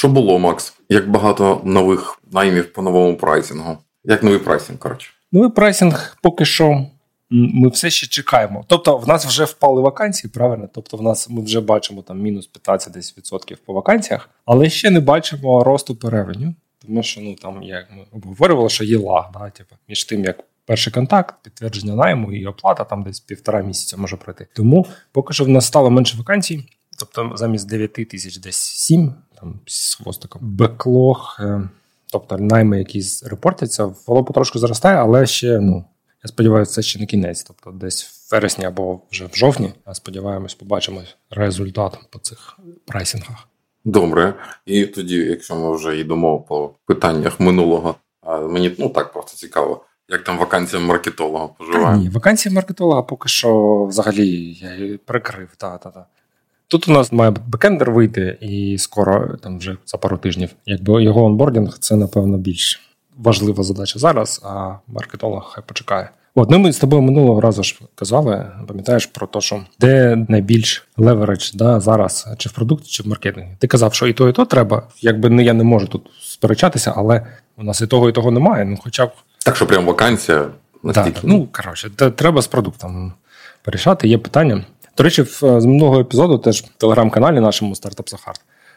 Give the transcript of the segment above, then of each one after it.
Що було, Макс? Як багато нових наймів по новому прайсингу? Як новий прайсинг, коротше? Новий прайсинг поки що ми все ще чекаємо. Тобто, в нас вже впали вакансії, правильно? Тобто, в нас ми вже бачимо там мінус 15 десь відсотків по вакансіях, але ще не бачимо росту по ревеню. Тому що ну там як ми обговорювали, що є лаг, да, типу, між тим, як перший контакт, підтвердження найму і оплата там десь півтора місяця може пройти. Тому поки що в нас стало менше вакансій. Тобто замість 9 тисяч десь 7, там з хвостиком. Беклог, е, тобто найми, які репортяться, воно потрошку зростає, але ще, ну, я сподіваюся, це ще не кінець. Тобто десь в вересні або вже в жовтні. Сподіваємось, побачимо результат по цих прайсингах. Добре. І тоді, якщо ми вже йдемо по питаннях минулого, мені ну так просто цікаво. Як там вакансія маркетолога поживає? Ні, вакансія маркетолога поки що взагалі я її прикрив. Та, та, та. Тут у нас має бекендер вийти, і скоро, там вже за пару тижнів, якби його onboarding, це напевно більш важлива задача зараз, а маркетолог хай почекає. От, ну ми з тобою минулого разу ж казали, пам'ятаєш про те, що де найбільш leverage да, зараз, чи в продукті, чи в маркетингі. Ти казав, що і то, і то треба. Якби не я не можу тут сперечатися, але у нас і того, і того немає. Ну, хоча б так, що прям вакансія настільки. Так, Ну коротше, треба з продуктом порішати. Є питання. До речі, з минулого епізоду теж в телеграм-каналі нашому стартап Сахар.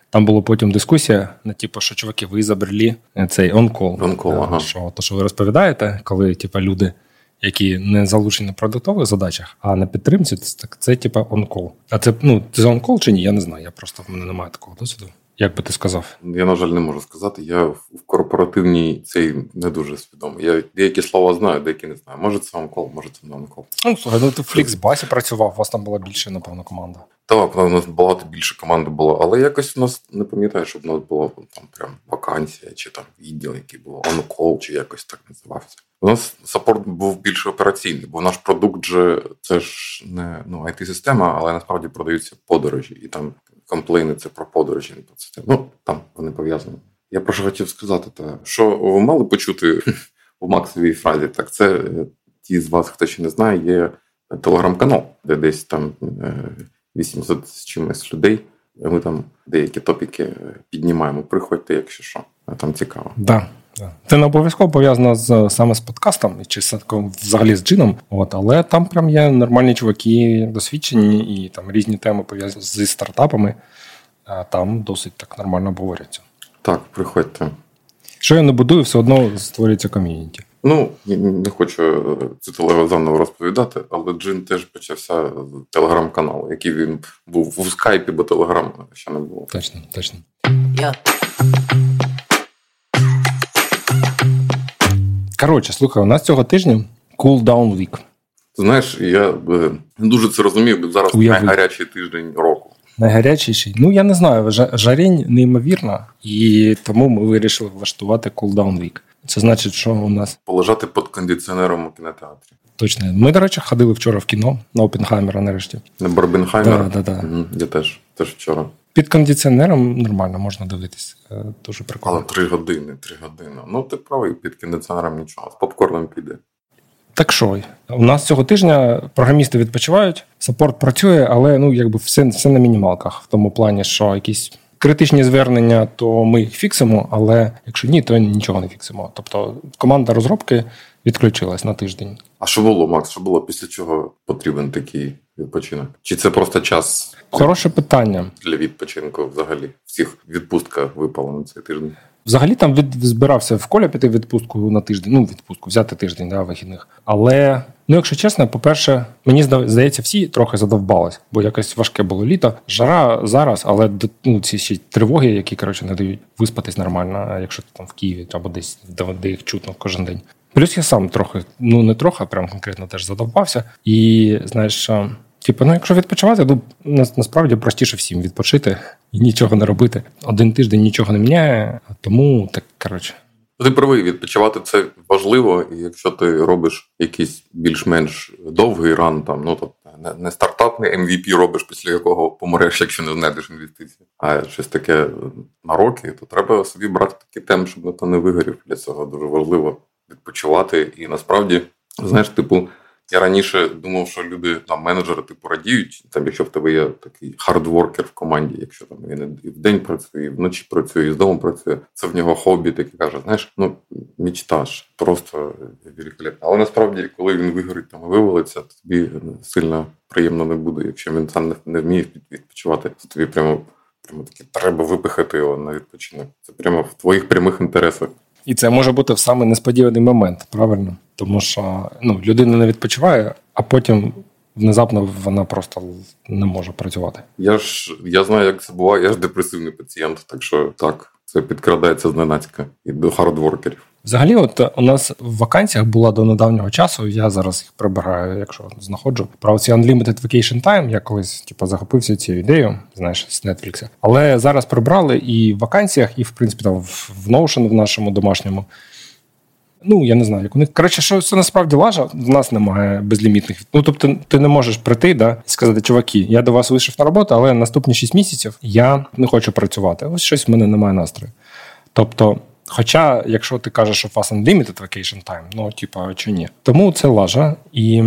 Там була потім дискусія на типу, що чуваки, ви забрали цей онкол. Ага. Що то, що ви розповідаєте, коли типу, люди, які не залучені на продуктових задачах, а на підтримці, це так це типу онкол. А це ну це онкол чи ні? Я не знаю. Я просто в мене немає такого досвіду. Як би ти сказав? Я, на жаль, не можу сказати. Я в корпоративній цей не дуже свідомий. Я деякі слова знаю, деякі не знаю. Може, це онкол, може це не онкол. Ну, слухай, ну ти в Фліксбасі працював, у вас там була більше, напевно, команда. Так, у нас багато більше команди було, але якось у нас не пам'ятаю, щоб у нас була там прям вакансія, чи там відділ, який був онкол, чи якось так називався. У нас саппорт був більш операційний, бо наш продукт же це ж не ну it система але насправді продаються подорожі, і там комплейни це про подорожі, не про це. Ну там вони пов'язані. Я про що хотів сказати, та що ви мали почути у Максовій фразі, так це е, ті з вас, хто ще не знає, є телеграм-канал, де десь там 800 е, з чимось людей. Ми там деякі топіки піднімаємо. Приходьте, якщо що, там цікаво. Да. Це не обов'язково пов'язано з саме з подкастом чи взагалі з джином. От, але там прям є нормальні чуваки, досвідчені і там різні теми пов'язані зі стартапами. А там досить так нормально обговорюється. Так, приходьте. Що я не будую, все одно створюється ком'юніті. Ну, не хочу е, це заново розповідати, але Джин теж почався з телеграм-каналу, який він був у скайпі, бо телеграм ще не було. Точно, точно. Yeah. Коротше, слухай, у нас цього тижня cool down week. Знаєш, я е, не дуже це розумію, бо зараз Уявить. найгарячий тиждень року. Найгарячіший. Ну, я не знаю, жарінь неймовірна, і тому ми вирішили влаштувати cool down week. Це значить, що у нас полежати під кондиціонером у кінотеатрі. Точно. Ми, до речі, ходили вчора в кіно на Опенхаймера нарешті. На Барбенхаймера? Да, да, да. Угу. Я теж теж вчора. Під кондиціонером нормально можна дивитись. Е, дуже прикольно. Але три години, три години. Ну, ти правий, під кондиціонером нічого. З попкорном піде. Так що, у нас цього тижня програмісти відпочивають, саппорт працює, але ну якби все все на мінімалках, в тому плані, що якісь критичні звернення, то ми їх фіксимо, але якщо ні, то нічого не фіксимо. Тобто команда розробки відключилась на тиждень. А що було, Макс? Що було після чого потрібен такий відпочинок? Чи це просто час? Хороше питання для відпочинку взагалі. Всіх відпустка випала на цей тиждень. Взагалі там від збирався в коля піти відпустку на тиждень. Ну, відпустку, взяти тиждень да, вихідних. Але, ну, якщо чесно, по-перше, мені здається, всі трохи задовбались, бо якось важке було літо. Жара зараз, але ну, ці ще тривоги, які коротше не дають виспатись нормально, якщо ти там в Києві або десь де їх чутно кожен день. Плюс я сам трохи, ну не трохи, а прям конкретно теж задовбався. І знаєш, типу, ну якщо відпочивати, то насправді простіше всім відпочити і нічого не робити. Один тиждень нічого не міняє, тому так коротше. Ти правий, відпочивати це важливо, і якщо ти робиш якийсь більш-менш довгий ран, там ну тобто не, не стартапний MVP робиш, після якого помреш, якщо не знайдеш інвестиції, а щось таке на роки, то треба собі брати такий темп, щоб то не вигорів. Для цього дуже важливо відпочивати. І насправді, знаєш, типу, Я раніше думав, що люди там менеджери типу радіють. Там, якщо в тебе є такий хардворкер в команді, якщо там він і в день працює, і вночі працює, і з дому працює, це в нього хобі, такий каже, знаєш, ну мічташ, просто великолепно. Але насправді, коли він вигорить там і вивалиться, то тобі сильно приємно не буде, якщо він сам не вміє відпочивати, то тобі прямо. Прямо таки треба випихати його на відпочинок. Це прямо в твоїх прямих інтересах. І це може бути в саме несподіваний момент, правильно? Тому що ну, людина не відпочиває, а потім внезапно вона просто не може працювати. Я ж я знаю, як це буває. Я ж депресивний пацієнт, так що так, це підкрадається зненацька і до хардворкерів. Взагалі, от у нас в вакансіях була до недавнього часу. Я зараз їх прибираю, якщо знаходжу. Про ці Unlimited Vacation Time, Я колись типу, захопився цією ідеєю, знаєш, з Netflix. Але зараз прибрали і в вакансіях, і в принципі там в Notion в нашому домашньому. Ну, я не знаю, як у них. Коротше, що це насправді лажа, в нас немає безлімітних. Ну, тобто, ти не можеш прийти да, і сказати, чуваки, я до вас вийшов на роботу, але наступні 6 місяців я не хочу працювати. Ось щось в мене немає настрою. Тобто. Хоча, якщо ти кажеш, що у вас unlimited vacation time, ну, типа, чи ні. Тому це лажа. І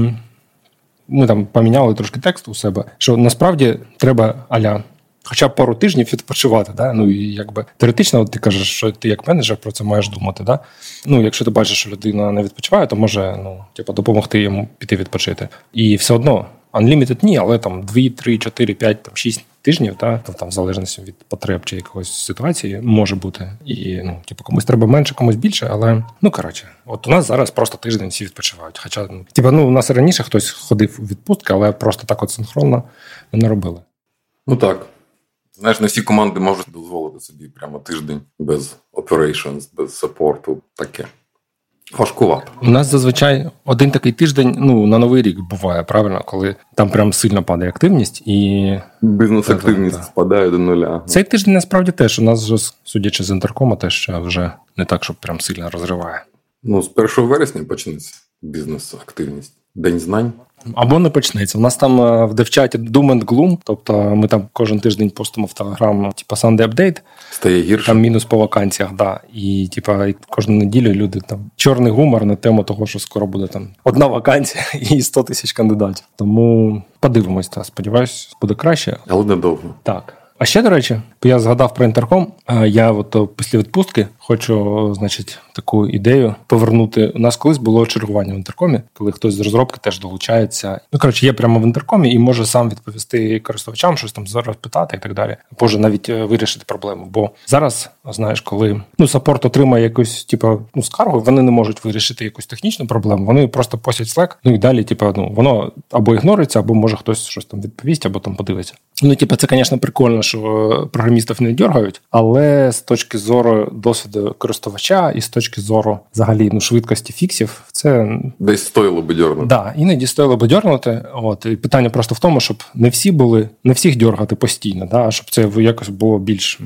ми там поміняли трошки текст у себе, що насправді треба аля. Хоча б пару тижнів відпочивати, да? ну і якби теоретично, от ти кажеш, що ти як менеджер про це маєш думати. Да? Ну, якщо ти бачиш, що людина не відпочиває, то може ну, типу, допомогти йому піти відпочити. І все одно Unlimited ні, але там 2, 3, 4, 5, там 6 тижнів, та там в залежності від потреб чи якогось ситуації може бути. І ну, типу, комусь треба менше, комусь більше, але ну коротше, от у нас зараз просто тиждень всі відпочивають. Хоча ну, типу, ну у нас раніше хтось ходив у відпустки, але просто так от синхронно ми не робили. Ну так. Знаєш, не всі команди можуть дозволити собі прямо тиждень без operations, без саппорту, таке. Важкувато. У нас зазвичай один такий тиждень ну, на новий рік буває, правильно, коли там прям сильно падає активність і. Бізнес-активність спадає до нуля. Цей тиждень насправді теж у нас, вже, судячи з інтеркома, теж вже не так, щоб прям сильно розриває. Ну, з 1 вересня почнеться бізнес-активність. День знань. Або не почнеться. У нас там е, в девчаті Doom and Gloom, тобто ми там кожен тиждень постимо в Телеграм, типу Sunday Update. Стає гірше. Там мінус по вакансіях, да. І типу, кожну неділю люди там чорний гумор на тему того, що скоро буде там одна вакансія і 100 тисяч кандидатів. Тому подивимось, та сподіваюсь, буде краще. Але недовго. Так. А ще, до речі, я згадав про інтерком. Я от після відпустки хочу, значить, таку ідею повернути. У нас колись було чергування в інтеркомі, коли хтось з розробки теж долучається. Ну коротше, є прямо в інтеркомі і може сам відповісти користувачам, щось там зараз питати і так далі. Може навіть е, вирішити проблему. Бо зараз, знаєш, коли ну саппорт отримає якусь, типу, ну скаргу, вони не можуть вирішити якусь технічну проблему. Вони просто посять Slack, ну і далі, типу, ну воно або ігнориться, або може хтось щось там відповість, або там подивиться. Ну, типу, це, звісно, прикольно, що програмістів не дергають, але з точки зору досвіду користувача і з точки зору взагалі ну, швидкості фіксів, це десь стоїло би дьорнути. Да, іноді стоїло би дьорнути. От і питання просто в тому, щоб не всі були, не всіх дьоргати постійно, да, щоб це якось було більш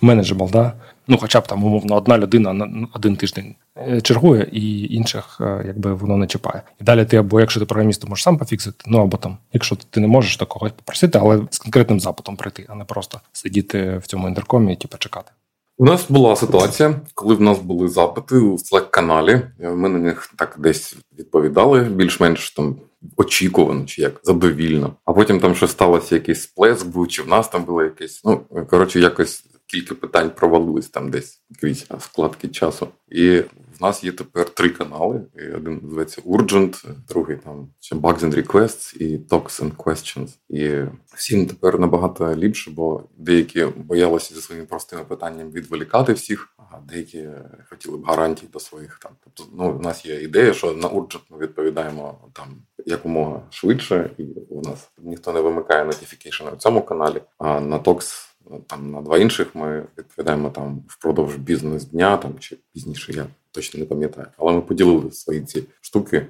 manageable, да. Ну, хоча б там, умовно, одна людина на один тиждень е, чергує, і інших е, якби воно не чіпає. І далі ти або якщо ти програміст, то можеш сам пофіксити, ну або там, якщо ти не можеш, то когось попросити, але з конкретним запитом прийти, а не просто сидіти в цьому інтеркомі і типу, чекати. У нас була ситуація, коли в нас були запити у Slack каналі Ми на них так десь відповідали, більш-менш там очікувано, чи як задовільно. А потім там що сталося якийсь сплеск, був чи в нас там було якесь. Ну коротше, якось кілька питань провалились там десь якісь складки часу. І в нас є тепер три канали. Один називається Urgent, другий там Bugs and Requests і Talks and Questions. І всім тепер набагато ліпше, бо деякі боялися зі своїми простими питаннями відволікати всіх, а деякі хотіли б гарантій до своїх там. Тобто, ну у нас є ідея, що на Urgent ми відповідаємо там якомога швидше, і у нас ніхто не вимикає notification на цьому каналі, а на Talks там на два інших ми відповідаємо там впродовж бізнес-дня там чи пізніше, я точно не пам'ятаю. Але ми поділили свої ці штуки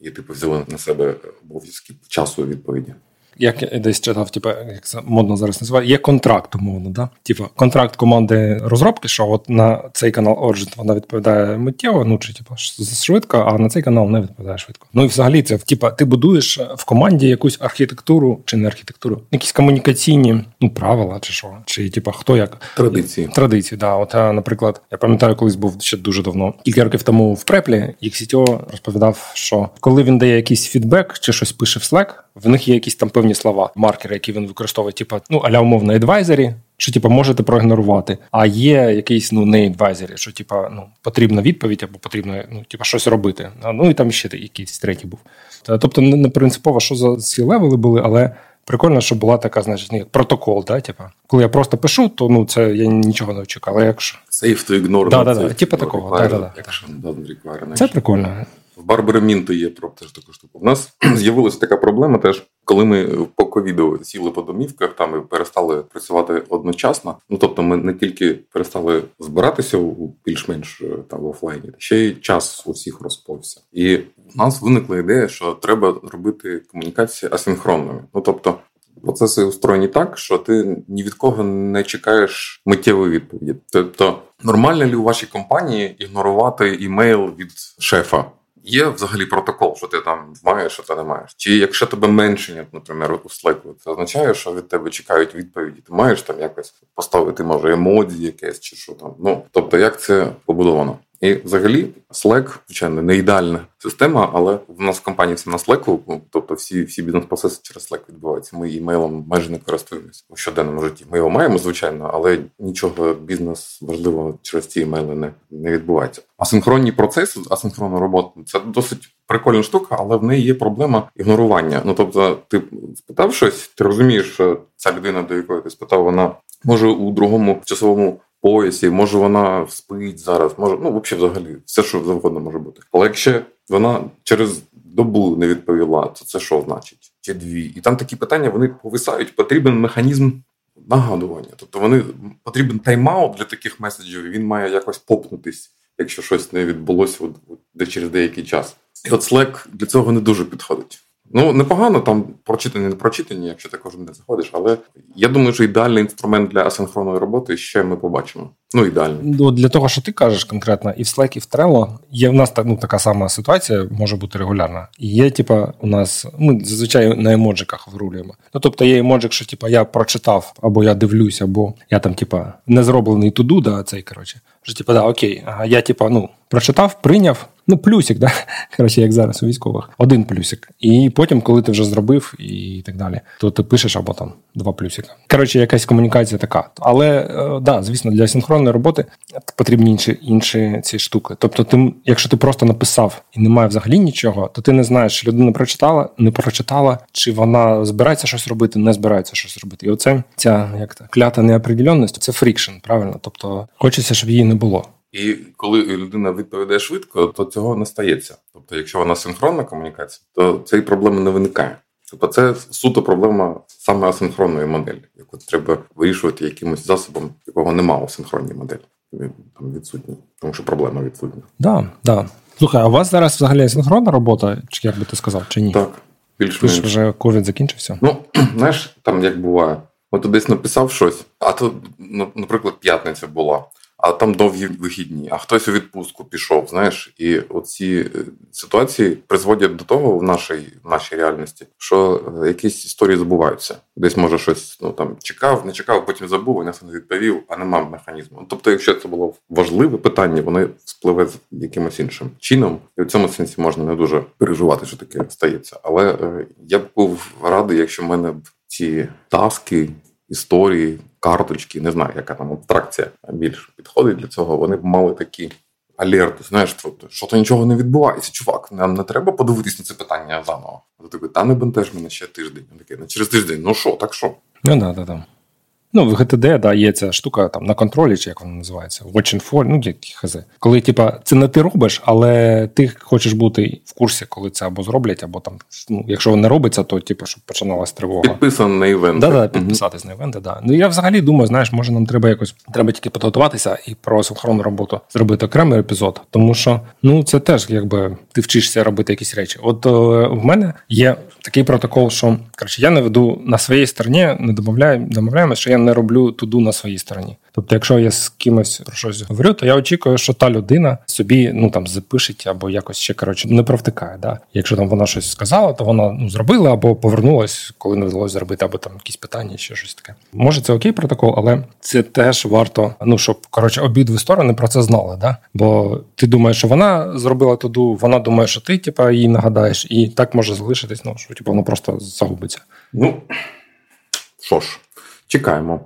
і типу взяли на себе обов'язки часу відповіді. Як я десь читав, типу, як це модно зараз називає, є контракт, умовно. Да? Типу, контракт команди розробки, що от на цей канал Origin вона відповідає миттєво, ну чи типу, швидко, а на цей канал не відповідає швидко. Ну і взагалі це типу, ти будуєш в команді якусь архітектуру чи не архітектуру, якісь комунікаційні ну, правила, чи що, чи типу, хто як традиції. Традиції, да. От, наприклад, я пам'ятаю, колись був ще дуже давно, кілька років тому в преплі, їх CTO розповідав, що коли він дає якийсь фідбек чи щось пише в Slack, в них є якісь там певні слова, маркери, які він використовує, типу, ну аля умовно advisory, що типу, можете проігнорувати. А є якийсь ну не advisory, що типу, ну потрібна відповідь або потрібно ну, типу, щось робити. Ну і там ще якийсь третій був. Тобто, не принципово, що за ці level и були, але. Прикольно, що була така, значить, ну, як протокол, да, типу. коли я просто пишу, то ну це я нічого не очікував. Але якщо Safe to ignore. Да, да, да, типу такого. Да, да, да. Це прикольно. В Барбари Мінти є про теж таку штуку. У нас з'явилася така проблема, теж коли ми по ковіду сіли по домівках, там і перестали працювати одночасно. Ну тобто, ми не тільки перестали збиратися у більш-менш е, там в офлайні, ще й час у всіх розповся. І у нас виникла ідея, що треба робити комунікації асинхронними. Ну тобто. Процеси устроєні так, що ти ні від кого не чекаєш миттєвої відповіді. Тобто, нормально ли у вашій компанії ігнорувати імейл від шефа? Є взагалі протокол, що ти там маєш, що ти не маєш. Чи якщо тебе меншення, наприклад, у Slack, це означає, що від тебе чекають відповіді, ти маєш там якось поставити, може, емодзі якесь чи що там. Ну тобто, як це побудовано? І взагалі Slack, звичайно, не ідеальна система, але в нас в компанії все на Slack, ну, тобто всі всі бізнес-процеси через Slack відбуваються. Ми імейлом майже не користуємося у щоденному житті. Ми його маємо, звичайно, але нічого бізнес важливого через ці імейли не не відбувається. Асинхронні процеси, асинхронна робота це досить прикольна штука, але в неї є проблема ігнорування. Ну тобто, ти спитав щось, ти розумієш, що ця людина, до якої ти спитав, вона може у другому часовому поясі, може вона спить зараз, може, ну взагалі, взагалі, все, що завгодно може бути. Але якщо вона через добу не відповіла, то це що значить? Чи дві? І там такі питання вони повисають. Потрібен механізм нагадування. Тобто вони потрібен тайм-аут для таких меседжів, він має якось попнутись, якщо щось не відбулося де через деякий час. І от Slack для цього не дуже підходить. Ну, непогано там прочитані, не прочитані, якщо ти кожен день заходиш, але я думаю, що ідеальний інструмент для асинхронної роботи ще ми побачимо. Ну, ідеальний. Ну, для того, що ти кажеш конкретно, і в Slack, і в Trello є в нас ну, така сама ситуація, може бути регулярна. І є, типа, у нас ми зазвичай на емоджиках врулюємо. Ну, тобто є емоджик, що типа я прочитав, або я дивлюсь, або я там, типа, не зроблений туду, да, цей коротше. Що, типа, да, окей, ага, я типа, ну, прочитав, прийняв. Ну, плюсик, да? Коротше, як зараз у військових. Один плюсик. І потім, коли ти вже зробив і так далі, то ти пишеш або там два плюсика. Коротше, якась комунікація така. Але е, да, звісно, для синхронної роботи потрібні інші інші ці штуки. Тобто, ти, якщо ти просто написав і немає взагалі нічого, то ти не знаєш, чи людина прочитала, не прочитала, чи вона збирається щось робити, не збирається щось робити. І оце ця як та клята неопределенность, це friction, правильно? Тобто, хочеться, щоб її не було. І коли людина відповідає швидко, то цього не стається. Тобто, якщо вона синхронна комунікація, то цієї проблеми не виникає. Тобто, це суто проблема саме асинхронної моделі, яку треба вирішувати якимось засобом, якого немає у синхронній моделі. Він там відсутній, тому що проблема відсутня. Да, да. Слухай, а у вас зараз взагалі синхронна робота, чи як би ти сказав, чи ні? Так, більш-менш. вже ковід закінчився? Ну, знаєш, там як буває. От ти десь написав щось, а то, ну, наприклад, п'ятниця була а там довгі вихідні, а хтось у відпустку пішов. Знаєш, і оці е, ситуації призводять до того в нашій в нашій реальності, що е, якісь історії забуваються. Десь може щось ну там чекав, не чекав, потім забув, і не відповів, а нема механізму. Тобто, якщо це було важливе питання, воно спливе з якимось іншим чином, і в цьому сенсі можна не дуже переживати, що таке стається. Але е, я б був радий, якщо в мене б ці таски історії, карточки, не знаю, яка там абстракція більш підходить для цього. Вони б мали такі алерти. Знаєш, тобто, що то нічого не відбувається, чувак. Нам не треба подивитись на це питання заново. Ти такий, та не бентеж мене ще тиждень. Такий такий, через тиждень, ну що, так що? Ну да, да, да. Ну, в GTD, да, є ця штука там на контролі, чи як вона називається, watching for, ну, як хз. Коли, типа, це не ти робиш, але ти хочеш бути в курсі, коли це або зроблять, або там, ну, якщо не робиться, то типу, щоб починалась тривога. Підписано на івенти. Да, да, підписатись на івенти, да. Ну я взагалі думаю, знаєш, може нам треба якось треба тільки підготуватися і про синхронну роботу зробити окремий епізод, тому що ну це теж якби ти вчишся робити якісь речі. От о, в мене є такий протокол, що коротше, я не веду на своїй стороні, не домовляю, домовляємося, що я не роблю туду на своїй стороні. Тобто, якщо я з кимось про щось говорю, то я очікую, що та людина собі ну там запишеть або якось ще коротше не провтикає. Да? Якщо там вона щось сказала, то вона ну зробила або повернулась, коли не вдалося зробити, або там якісь питання, ще щось таке. Може, це окей протокол, але це теж варто. Ну щоб коротше обидві сторони про це знали. Да? Бо ти думаєш, що вона зробила туду, вона думає, що ти типа їй нагадаєш, і так може залишитись. Ну що типу, воно просто загубиться. Ну що ж, чекаємо.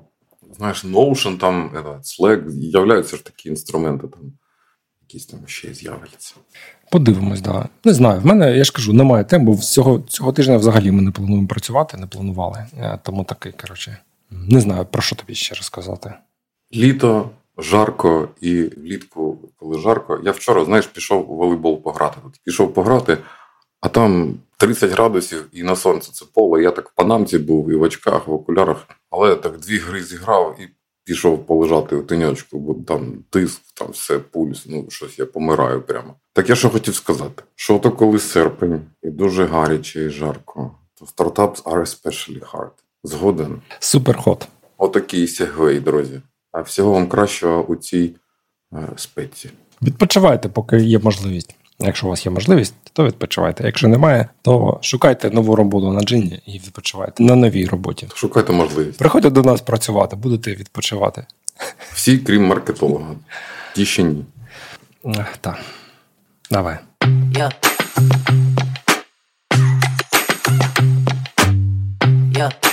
Знаєш, Notion, там, Slack, являються ж такі інструменти, там якісь там ще з'являться. Подивимось, да. Не знаю. В мене, я ж кажу, немає тем, бо цього цього тижня взагалі ми не плануємо працювати, не планували. Е, тому такий, коротше, не знаю, про що тобі ще розказати. Літо, жарко, і влітку, коли жарко. Я вчора, знаєш, пішов у волейбол пограти. Пішов пограти, а там 30 градусів і на сонце це поле. Я так в панамці був і в очках, в окулярах, але я так дві гри зіграв і пішов полежати в теньочку, бо там тиск, там все, пульс, ну щось я помираю прямо. Так я що хотів сказати, що то коли серпень і дуже гаряче і жарко, то стартапс are especially hard. Згоден. Суперход. Отакий сегвей, друзі. А всього вам кращого у цій е, спеці. Відпочивайте, поки є можливість. Якщо у вас є можливість, то відпочивайте. Якщо немає, то шукайте нову роботу на джині і відпочивайте на новій роботі. Шукайте можливість. Приходьте до нас працювати, будете відпочивати. Всі, крім маркетолога. Ті ще ні. Так. Давай. Yeah. Yeah.